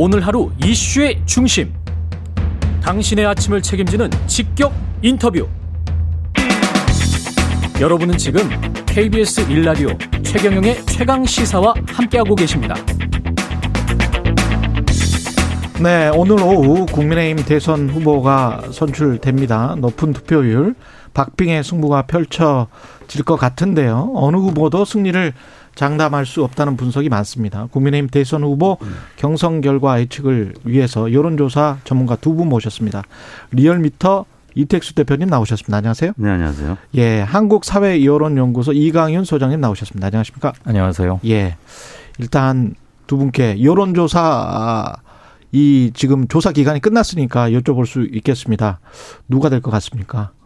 오늘 하루 이슈의 중심. 당신의 아침을 책임지는 직격 인터뷰. 여러분은 지금 KBS 일라디오 최경영의 최강 시사와 함께하고 계십니다. 네, 오늘 오후 국민의힘 대선 후보가 선출됩니다. 높은 투표율, 박빙의 승부가 펼쳐질 것 같은데요. 어느 후보도 승리를 장담할 수 없다는 분석이 많습니다. 국민의힘 대선 후보 경선 결과 예측을 위해서 여론조사 전문가 두 분 모셨습니다. 리얼미터 이택수 대표님 나오셨습니다. 안녕하세요. 네, 안녕하세요. 예, 한국사회여론연구소 이강윤 소장님 나오셨습니다. 안녕하십니까? 안녕하세요. 예. 일단 두 분께 여론조사 이 지금 조사 기간이 끝났으니까 여쭤볼 수 있겠습니다. 누가 될 것 같습니까?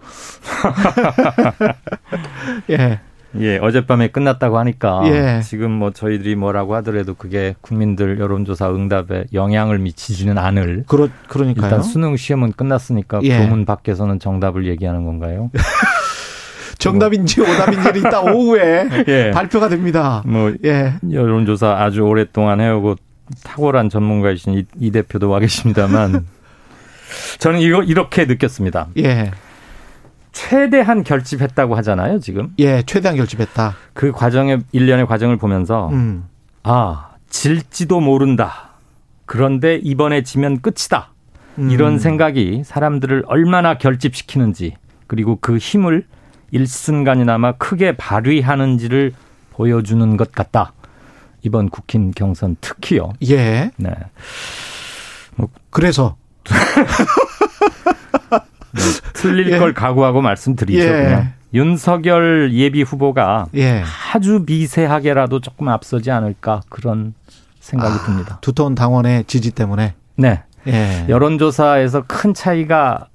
예. 예, 어젯밤에 끝났다고 하니까 예. 지금 뭐 저희들이 뭐라고 하더라도 그게 국민들 여론조사 응답에 영향을 미치지는 않을. 그러 그러니까요. 일단 수능 시험은 끝났으니까 예. 교문 밖에서는 정답을 얘기하는 건가요? 정답인지 오답인지는 이따 오후에 예. 발표가 됩니다. 뭐 예. 여론조사 아주 오랫동안 해오고 탁월한 전문가이신 이, 이 대표도 와 계십니다만 저는 이거 이렇게 느꼈습니다. 예. 최대한 결집했다고 하잖아요, 지금. 예, 최대한 결집했다. 그 과정의 일련의 과정을 보면서 음. 아, 질지도 모른다. 그런데 이번에 지면 끝이다. 음. 이런 생각이 사람들을 얼마나 결집시키는지 그리고 그 힘을 일순간이나마 크게 발휘하는지를 보여주는 것 같다. 이번 국힘 경선 특히요. 예. 네. 그래서 틀릴 예. 걸 각오하고 말씀드리죠. 예. 그냥 윤석열 예비 후보가 예. 아주 미세하게라도 조금 앞서지 않을까 그런 생각이 아. 듭니다. 두터운 당원의 지지 때문에 네. 예. 여론조사에서 큰 차이가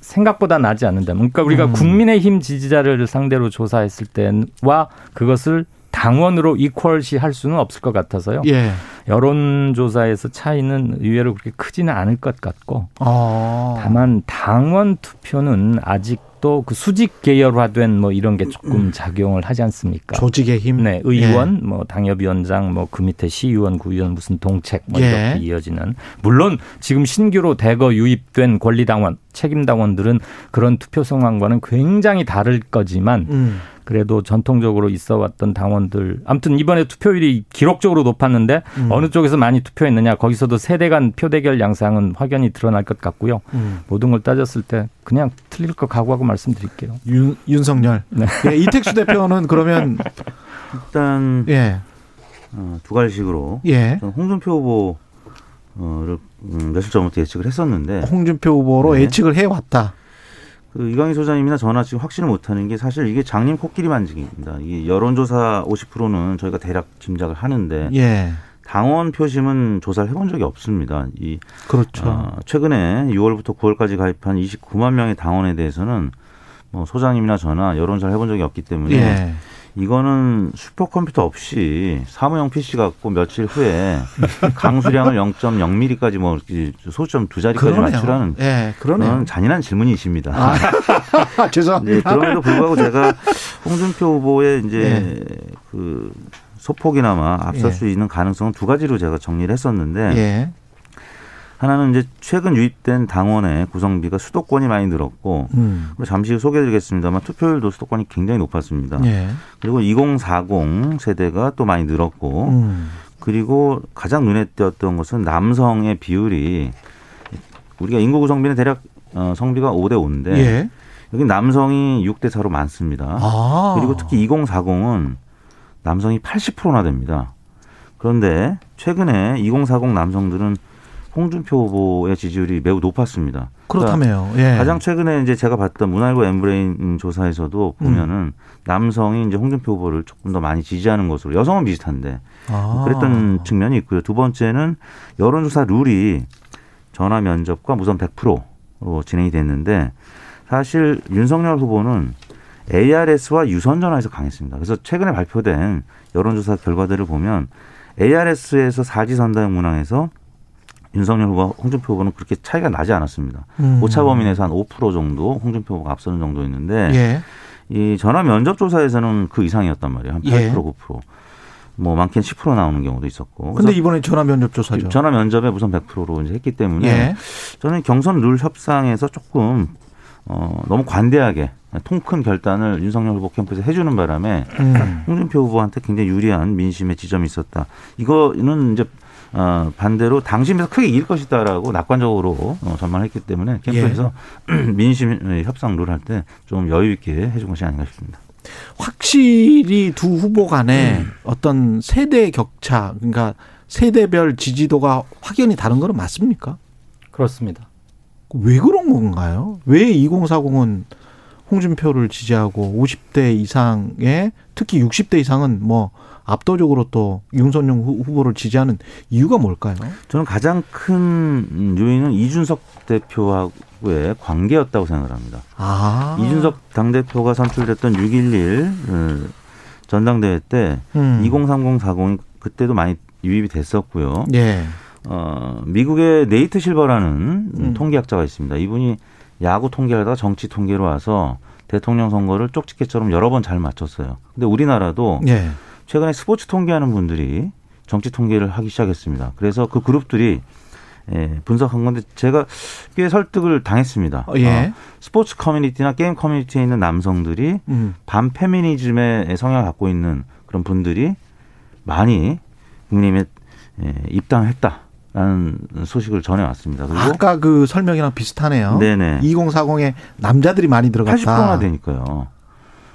생각보다 나지 않는다면, 그러니까 우리가 음. 국민의힘 지지자를 상대로 조사했을 때와 그것을 당원으로 이퀄시 할 수는 없을 것 같아서요. 예. 여론조사에서 차이는 의외로 그렇게 크지는 않을 것 같고, 어. 다만 당원 투표는 아직도 그 수직 계열화된 뭐 이런 게 조금 작용을 하지 않습니까? 조직의 힘. 네, 의원, 뭐 당협위원장, 뭐 그 밑에 시의원, 구의원 무슨 동책 뭐 예. 이렇게 이어지는 물론 지금 신규로 대거 유입된 권리당원, 책임당원들은 그런 투표 상황과는 굉장히 다를 거지만 음. 그래도 전통적으로 있어 왔던 당원들 아무튼 이번에 투표율이 기록적으로 높았는데 음. 어느 쪽에서 많이 투표했느냐 거기서도 세대 간 표대결 양상은 확연히 드러날 것 같고요. 음. 모든 걸 따졌을 때 그냥 틀릴 거 각오하고 말씀드릴게요. 윤, 윤석열. 네. 예, 이택수 대표는 그러면 일단 예. 어, 두 가지식으로 예. 홍준표 후보를 음, 며칠 전부터 예측을 했었는데 홍준표 후보로 네. 예측을 해 왔다. 그 이강희 소장님이나 저나 지금 확신을 못하는 게 사실 이게 장님 코끼리 만지기입니다. 이 여론조사 50%는 저희가 대략 짐작을 하는데 예. 당원 표심은 조사를 해본 적이 없습니다. 이 그렇죠. 어, 최근에 6월부터 9월까지 가입한 29만 명의 당원에 대해서는 뭐 소장님이나 저나 여론조사를 해본 적이 없기 때문에 예. 이거는 슈퍼컴퓨터 없이 사무용 PC 갖고 며칠 후에 강수량을 0.0mm까지 뭐 소점 두 자리까지 그러네요. 맞추라는 예, 그러네요. 그런 잔인한 질문이십니다. 아, 네, 죄송합니다. 그럼에도 불구하고 제가 홍준표 후보의 이제 예. 그 소폭이나마 앞설 예. 수 있는 가능성은 두 가지로 제가 정리를 했었는데 예. 하나는 이제 최근 유입된 당원의 구성비가 수도권이 많이 늘었고 음. 잠시 후 소개해드리겠습니다만 투표율도 수도권이 굉장히 높았습니다. 예. 그리고 2040 세대가 또 많이 늘었고 음. 그리고 가장 눈에 띄었던 것은 남성의 비율이 우리가 인구 구성비는 대략 어, 성비가 5대 5인데 예. 여기 남성이 6대 4로 많습니다. 아. 그리고 특히 2040은 남성이 80%나 됩니다. 그런데 최근에 2040 남성들은 홍준표 후보의 지지율이 매우 높았습니다. 그렇다며요. 예. 그러니까 가장 최근에 이제 제가 봤던 문화일보 엠브레인 조사에서도 보면은 음. 남성이 이제 홍준표 후보를 조금 더 많이 지지하는 것으로 여성은 비슷한데 아. 그랬던 측면이 있고요. 두 번째는 여론조사 룰이 전화 면접과 무선 100%로 진행이 됐는데 사실 윤석열 후보는 ARS와 유선 전화에서 강했습니다. 그래서 최근에 발표된 여론조사 결과들을 보면 ARS에서 사지선다형 문항에서 윤석열 후보와 홍준표 후보는 그렇게 차이가 나지 않았습니다. 음. 오차 범위 내에서 한 5% 정도 홍준표 후보가 앞서는 정도였는데 예. 이 전화 면접 조사에서는 그 이상이었단 말이에요. 한 8% 예. 9%. 뭐 많게는 10% 나오는 경우도 있었고. 근데 이번에 전화 면접 조사죠. 전화 면접에 우선 100%로 이제 했기 때문에 예. 저는 경선 룰 협상에서 조금 어 너무 관대하게 통 큰 결단을 윤석열 후보 캠프에서 해주는 바람에 음. 홍준표 후보한테 굉장히 유리한 민심의 지점이 있었다. 이거는 이제 어, 반대로 당심에서 크게 이길 것이다라고 낙관적으로 어, 전망했기 때문에 캠프에서 예. 민심 협상 룰 할 때 좀 여유 있게 해준 것이 아닌가 싶습니다. 확실히 두 후보 간에 음. 어떤 세대 격차, 그러니까 세대별 지지도가 확연히 다른 거는 맞습니까? 그렇습니다. 왜 그런 건가요? 왜 2040은 홍준표를 지지하고 50대 이상의 특히 60대 이상은 뭐 압도적으로 또 윤석열 후- 후보를 지지하는 이유가 뭘까요? 저는 가장 큰 요인은 이준석 대표하고의 관계였다고 생각합니다. 아. 이준석 당대표가 선출됐던 6.11 어, 전당대회 때 음. 2030, 40이 그때도 많이 유입이 됐었고요. 예. 어, 미국의 네이트 실버라는 음. 통계학자가 있습니다. 이분이 야구 통계하다가 정치 통계로 와서 대통령 선거를 쪽집게처럼 여러 번 잘 맞췄어요. 근데 우리나라도 예. 최근에 스포츠 통계하는 분들이 정치 통계를 하기 시작했습니다. 그래서 그 그룹들이 예, 분석한 건데 제가 꽤 설득을 당했습니다. 어, 예. 어, 스포츠 커뮤니티나 게임 커뮤니티에 있는 남성들이 음. 반페미니즘의 성향을 갖고 있는 그런 분들이 많이 국민의힘에 예, 입당했다라는 소식을 전해왔습니다. 그리고 아까 그 설명이랑 비슷하네요. 네네. 2040에 남자들이 많이 들어갔다. 80%나 되니까요.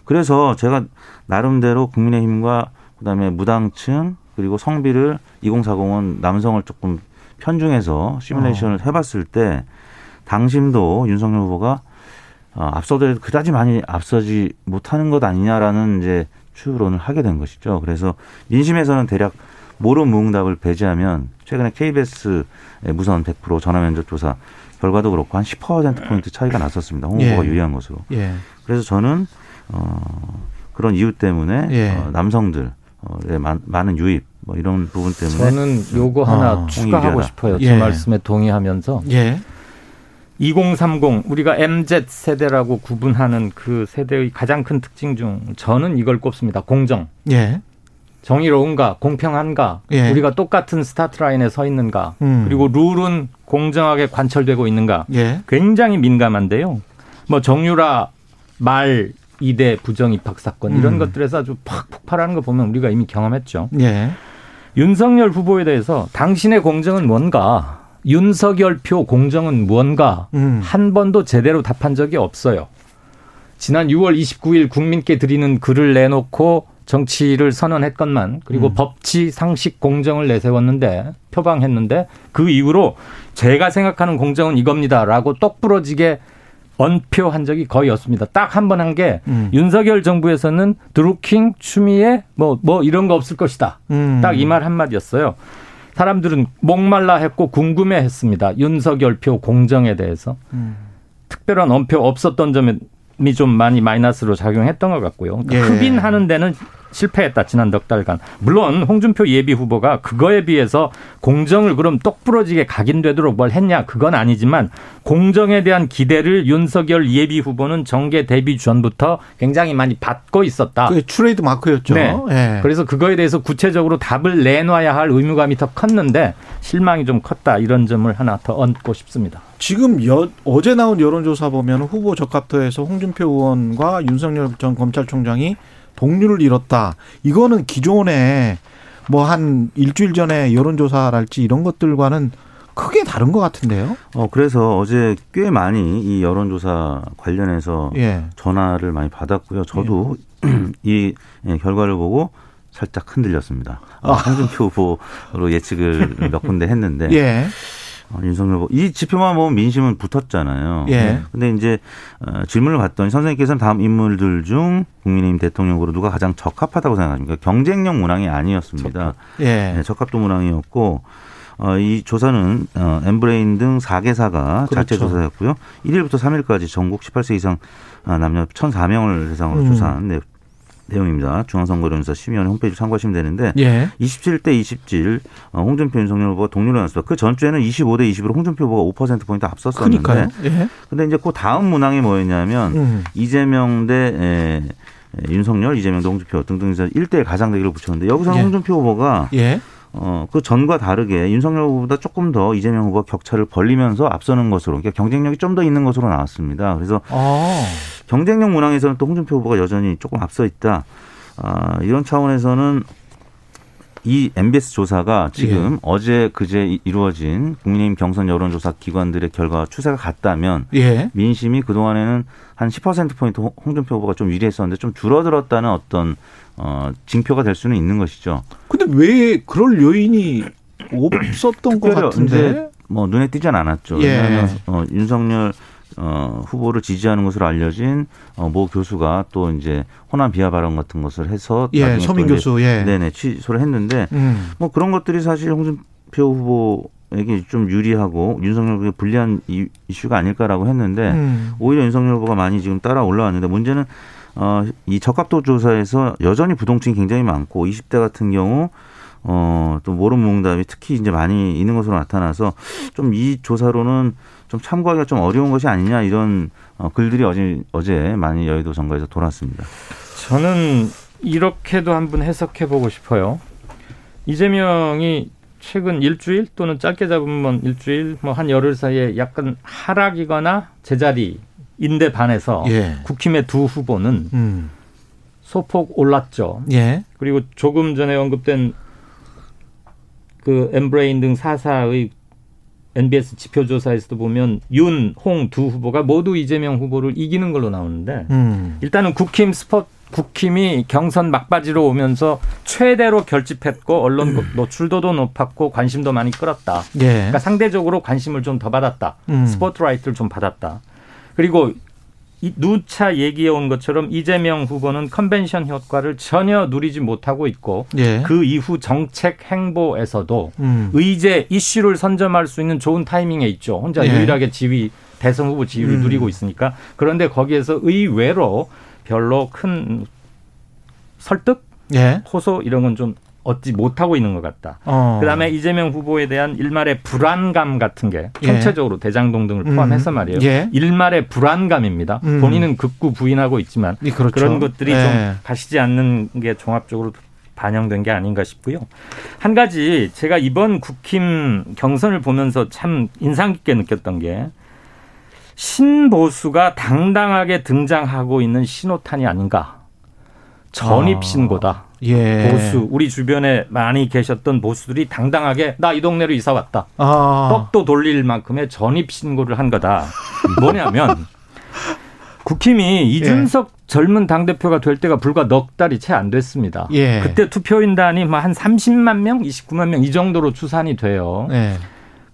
그래서 제가 나름대로 국민의힘과 그다음에 무당층 그리고 성비를 2040은 남성을 조금 편중해서 시뮬레이션을 해봤을 때 당심도 윤석열 후보가 어, 앞서더라도 그다지 많이 앞서지 못하는 것 아니냐라는 이제 추론을 하게 된 것이죠. 그래서 민심에서는 대략 모름 무응답을 배제하면 최근에 KBS 무선 100% 전화 면접 조사 결과도 그렇고 한 10% 포인트 차이가 났었습니다. 홍 후보가 예. 유리한 것으로. 예. 그래서 저는 어, 그런 이유 때문에 예. 어, 남성들의 많- 많은 유입 뭐 이런 부분 때문에 저는 요거 하나 아, 추가하고. 싶어요. 예. 제 말씀에 동의하면서 예. 2030 우리가 MZ 세대라고 구분하는 그 세대의 가장 큰 특징 중 저는 이걸 꼽습니다. 공정. 예. 정의로운가, 공평한가, 예. 우리가 똑같은 스타트 라인에 서 있는가, 음. 그리고 룰은 공정하게 관철되고 있는가, 예. 굉장히 민감한데요. 뭐 정유라 말 이대 부정 입학 사건 이런 음. 것들에서 아주 팍 폭발하는 거 보면 우리가 이미 경험했죠. 예. 윤석열 후보에 대해서 당신의 공정은 뭔가, 윤석열 표 공정은 무언가 음. 한 번도 제대로 답한 적이 없어요. 지난 6월 29일 국민께 드리는 글을 내놓고 정치를 선언했건만 그리고 음. 법치 상식 공정을 내세웠는데 표방했는데 그 이후로 제가 생각하는 공정은 이겁니다라고 똑부러지게 언표 한 적이 거의 없습니다. 딱 한 번 한게 음. 윤석열 정부에서는 드루킹 추미애 뭐뭐 이런 거 없을 것이다. 음. 딱이 말 한마디였어요. 사람들은 목말라 했고 궁금해 했습니다. 윤석열 표 공정에 대해서. 음. 특별한 언표 없었던 점이 좀 많이 마이너스로 작용했던 것 같고요. 그러니까 예. 흡인하는 데는 실패했다 지난 넉 달간. 물론 홍준표 예비 후보가 그거에 비해서 공정을 그럼 똑부러지게 각인되도록 뭘 했냐 그건 아니지만 공정에 대한 기대를 윤석열 예비 후보는 정계 데뷔 전부터 굉장히 많이 받고 있었다. 그게 트레이드 마크였죠. 네. 예. 그래서 그거에 대해서 구체적으로 답을 내놔야 할 의무감이 더 컸는데 실망이 좀 컸다 이런 점을 하나 더 얹고 싶습니다. 지금 여, 어제 나온 여론조사 보면 후보 적합도에서 홍준표 의원과 윤석열 전 검찰총장이 동률을 이뤘다. 이거는 기존에 뭐 한 일주일 전에 여론조사랄지 이런 것들과는 크게 다른 것 같은데요. 어 그래서 어제 꽤 많이 이 여론조사 관련해서 예. 전화를 많이 받았고요. 저도 이 예, 결과를 보고 살짝 흔들렸습니다. 어, 홍준표 후보로 예측을 몇 군데 했는데 예. 어, 윤석열 후보 이 지표만 보면 민심은 붙었잖아요. 예. 근데 이제 어, 질문을 받더니 선생님께서는 다음 인물들 중 국민의힘 대통령으로 누가 가장 적합하다고 생각하십니까? 경쟁력 문항이 아니었습니다. 예. 네, 적합도 문항이었고 어, 이 조사는 어, 엠브레인 등 4개사가 자체 그렇죠. 조사였고요. 1일부터 3일까지 전국 18세 이상 아, 남녀 1,004명을 대상으로 음. 조사한 내, 내용입니다. 중앙선거여론조사심의위원회 홈페이지 참고하시면 되는데 예. 27대 27 어, 홍준표 윤석열 후보가 동률을 나눴습니다. 그 전주에는 25대 20으로 홍준표 후보가 5% 포인트 앞섰었는데 그러니까요. 예. 근데 이제 그 다음 문항이 뭐였냐면 음. 이재명 대 에, 예, 윤석열, 이재명, 홍준표 등등에서 1대1 가상대결을 붙였는데 여기서 예. 홍준표 후보가 예. 어, 그 전과 다르게 윤석열 후보보다 조금 더 이재명 후보가 격차를 벌리면서 앞서는 것으로 그러니까 경쟁력이 좀 더 있는 것으로 나왔습니다. 그래서 아. 경쟁력 문항에서는 또 홍준표 후보가 여전히 조금 앞서 있다. 아, 이런 차원에서는 이 MBS 조사가 지금 예. 어제 그제 이- 이루어진 국민의힘 경선 여론조사 기관들의 결과 추세가 같다면 예. 민심이 그동안에는 한 10%포인트 홍- 홍준표 후보가 좀 유리했었는데 좀 줄어들었다는 어떤 어, 징표가 될 수는 있는 것이죠. 근데 왜 그럴 요인이 없었던 것 같은데? 뭐 눈에 띄진 않았죠. 예. 왜냐하면 어, 윤석열 어, 후보를 지지하는 것으로 알려진 어, 모 교수가 또 이제 호남 비하 발언 같은 것을 해서 예, 서민 교수, 예. 네네 취소를 했는데 음. 뭐 그런 것들이 사실 홍준표 후보에게 좀 유리하고 윤석열 후보에 불리한 이- 이슈가 아닐까라고 했는데 음. 오히려 윤석열 후보가 많이 지금 따라 올라왔는데 문제는 어, 이 적합도 조사에서 여전히 부동층이 굉장히 많고 20대 같은 경우 어, 또 모름몽답이 특히 이제 많이 있는 것으로 나타나서 좀 이 조사로는 좀 참고하기가 좀 어려운 것이 아니냐 이런 어, 글들이 어제 어제 많이 여의도 선거에서 돌았습니다. 저는 이렇게도 한번 해석해 보고 싶어요. 이재명이 최근 일주일 또는 짧게 잡으면 일주일 뭐 한 열흘 사이에 약간 하락이거나 제자리인데 반해서 예. 국힘의 두 후보는 음. 소폭 올랐죠. 예. 그리고 조금 전에 언급된 그 엠브레인 등 4사의 NBS 지표조사에서도 보면 윤, 홍 두 후보가 모두 이재명 후보를 이기는 걸로 나오는데 음. 일단은 국힘 스포 국힘이 경선 막바지로 오면서 최대로 결집했고 언론 노출도도 높았고 관심도 많이 끌었다. 예. 그러니까 상대적으로 관심을 좀 더 받았다. 음. 스포트라이트를 좀 받았다. 그리고 이 누차 얘기해 온 것처럼 이재명 후보는 컨벤션 효과를 전혀 누리지 못하고 있고 예. 그 이후 정책 행보에서도 음. 의제 이슈를 선점할 수 있는 좋은 타이밍에 있죠. 혼자 예. 유일하게 지위 대선 후보 지위를 음. 누리고 있으니까 그런데 거기에서 의외로 별로 큰 설득, 예. 호소 이런 건 좀 얻지 못하고 있는 것 같다. 어. 그다음에 이재명 후보에 대한 일말의 불안감 같은 게 예. 전체적으로 대장동 등을 포함해서 음. 말이에요. 예. 일말의 불안감입니다. 음. 본인은 극구 부인하고 있지만 예, 그렇죠. 그런 것들이 예. 좀 가시지 않는 게 종합적으로 반영된 게 아닌가 싶고요. 한 가지 제가 이번 국힘 경선을 보면서 참 인상 깊게 느꼈던 게 신보수가 당당하게 등장하고 있는 신호탄이 아닌가. 전입 아. 신고다. 예. 보수 우리 주변에 많이 계셨던 보수들이 당당하게 나 이 동네로 이사 왔다. 아. 떡도 돌릴 만큼의 전입 신고를 한 거다. 뭐냐면 국힘이 이준석 젊은 당 대표가 될 때가 불과 넉 달이 채 안 됐습니다. 예. 그때 투표인단이 뭐한 30만 명, 29만 명 이 정도로 추산이 돼요. 예.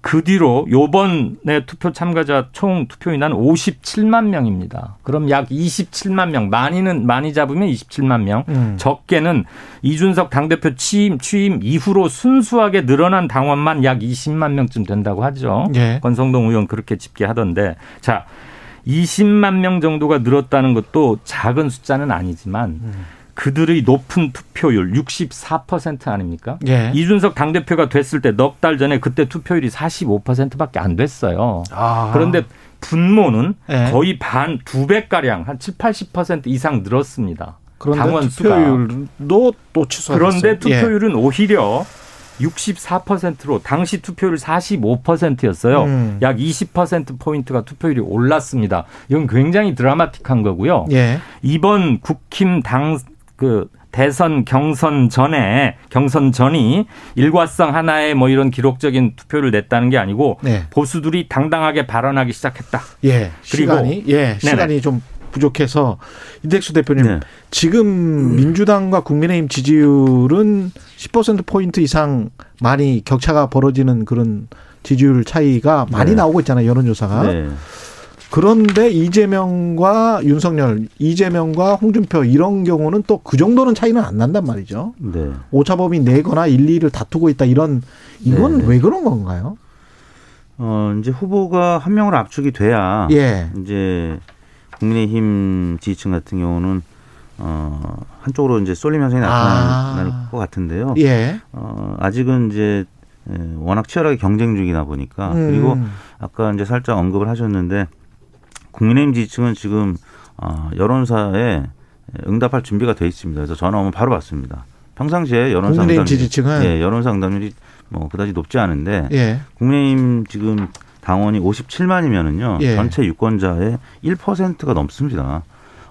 그 뒤로 요번에 투표 참가자 총 투표인단 57만 명입니다. 그럼 약 27만 명, 많이는 많이 잡으면 27만 명, 음. 적게는 이준석 당대표 취임, 취임 이후로 순수하게 늘어난 당원만 약 20만 명쯤 된다고 하죠. 예. 권성동 의원 그렇게 집계하던데. 자, 20만 명 정도가 늘었다는 것도 작은 숫자는 아니지만 그들의 높은 투표율 64% 아닙니까? 예. 이준석 당대표가 됐을 때 넉 달 전에 그때 투표율이 45%밖에 안 됐어요. 아. 그런데 분모는 예. 거의 반 두 배가량 한 7, 80% 이상 늘었습니다. 그런데 당원. 투표율도 또 취소했어요. 그런데 예. 투표율은 오히려 64%로 당시 투표율 45%였어요. 음. 약20% 포인트가 투표율이 올랐습니다. 이건 굉장히 드라마틱한 거고요. 예. 이번 국힘 당 그 대선 경선 전에 경선 전이 일과성 하나의 뭐 이런 기록적인 투표를 냈다는 게 아니고 네. 보수들이 당당하게 발언하기 시작했다. 예. 그리고- 시간이 예, 시간이 좀 부족해서 인덱수 대표님 네. 지금 민주당과 국민의힘 지지율은 10% 포인트 이상 많이 격차가 벌어지는 그런 지지율 차이가 많이 네. 나오고 있잖아요 여론조사가 네. 그런데 이재명과 윤석열, 이재명과 홍준표 이런 경우는 또 그 정도는 차이는 안 난단 말이죠. 네. 오차범위 내거나 1, 2를 다투고 있다 이런 이건 네. 왜 그런 건가요? 어, 이제 후보가 한 명으로 압축이 돼야 예. 이제 국민의힘 지지층 같은 경우는 어, 한쪽으로 이제 쏠림 현상이 나타날 아. 것 같은데요. 예. 어, 아직은 이제 예, 워낙 치열하게 경쟁 중이다 보니까 그리고 음. 아까 이제 살짝 언급을 하셨는데 국민의힘 지지층은 지금 어, 여론사에 응답할 준비가 돼 있습니다. 그래서 전화 오면 바로 받습니다. 평상시에 여론상 국민의힘 지지층은 예, 여론상 응답률이 뭐 그다지 높지 않은데 예. 국민의힘 지금 당원이 57만이면은요 예. 전체 유권자의 1%가 넘습니다.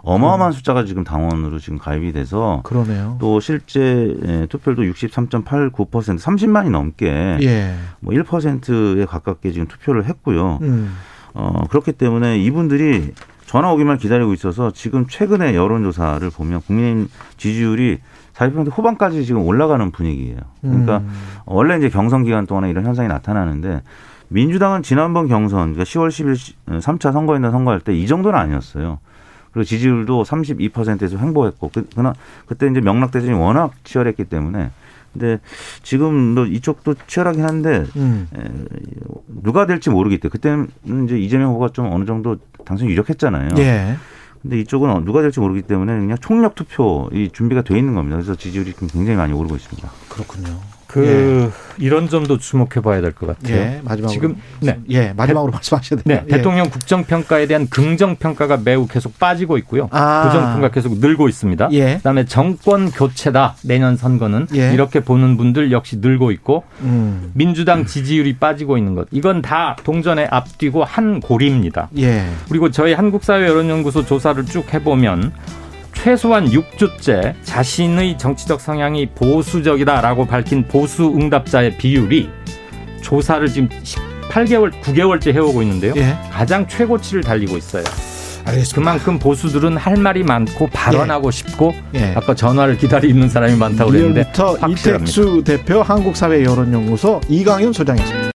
어마어마한 숫자가 지금 당원으로 지금 가입이 돼서 그러네요. 또 실제 예, 투표율도 63.89% 30만이 넘게 예. 뭐 1%에 가깝게 지금 투표를 했고요. 음. 어, 그렇기 때문에 이분들이 전화 오기만 기다리고 있어서 지금 최근에 여론조사를 보면 국민의힘 지지율이 40% 후반까지 지금 올라가는 분위기예요. 그러니까 음. 원래 이제 경선 기간 동안에 이런 현상이 나타나는데 민주당은 지난번 경선, 그러니까 10월 10일 3차 선거인단 선거할 때 이 정도는 아니었어요. 그리고 지지율도 32%에서 횡보했고, 그, 그나, 그때 이제 명락대전이 워낙 치열했기 때문에. 근데 지금도 이쪽도 치열하긴 한데, 음. 에, 누가 될지 모르기 때문에. 그때는 이제 이재명 후보가 좀 어느 정도 당선이 유력했잖아요. 예. 근데 이쪽은 어, 누가 될지 모르기 때문에 그냥 총력 투표 이 준비가 돼 있는 겁니다. 그래서 지지율이 굉장히 많이 오르고 있습니다. 그렇군요. 그 이런 점도 주목해 봐야 될 것 같아요. 예. 마지막으로. 지금 네. 예. 마지막으로 말씀하셔야 네, 됩니다. 예. 대통령 국정 평가에 대한 긍정 평가가 매우 계속 빠지고 있고요. 아. 부정 평가 계속 늘고 있습니다. 예. 그다음에 정권 교체다 내년 선거는 예. 이렇게 보는 분들 역시 늘고 있고 음. 민주당 지지율이 빠지고 있는 것 이건 다 동전에 앞뒤고 한 고리입니다. 예. 그리고 저희 한국사회 여론연구소 조사를 쭉 해보면 최소한 6주째 자신의 정치적 성향이 보수적이다라고 밝힌 보수 응답자의 비율이 조사를 지금 18개월, 9개월째 해오고 있는데요. 예. 가장 최고치를 달리고 있어요. 알겠습니다. 그만큼 보수들은 할 말이 많고 발언하고 싶고 예. 아까 전화를 기다리는 사람이 많다고 그랬는데. 이택수 대표 한국사회 여론연구소 이강윤 소장이었습니다.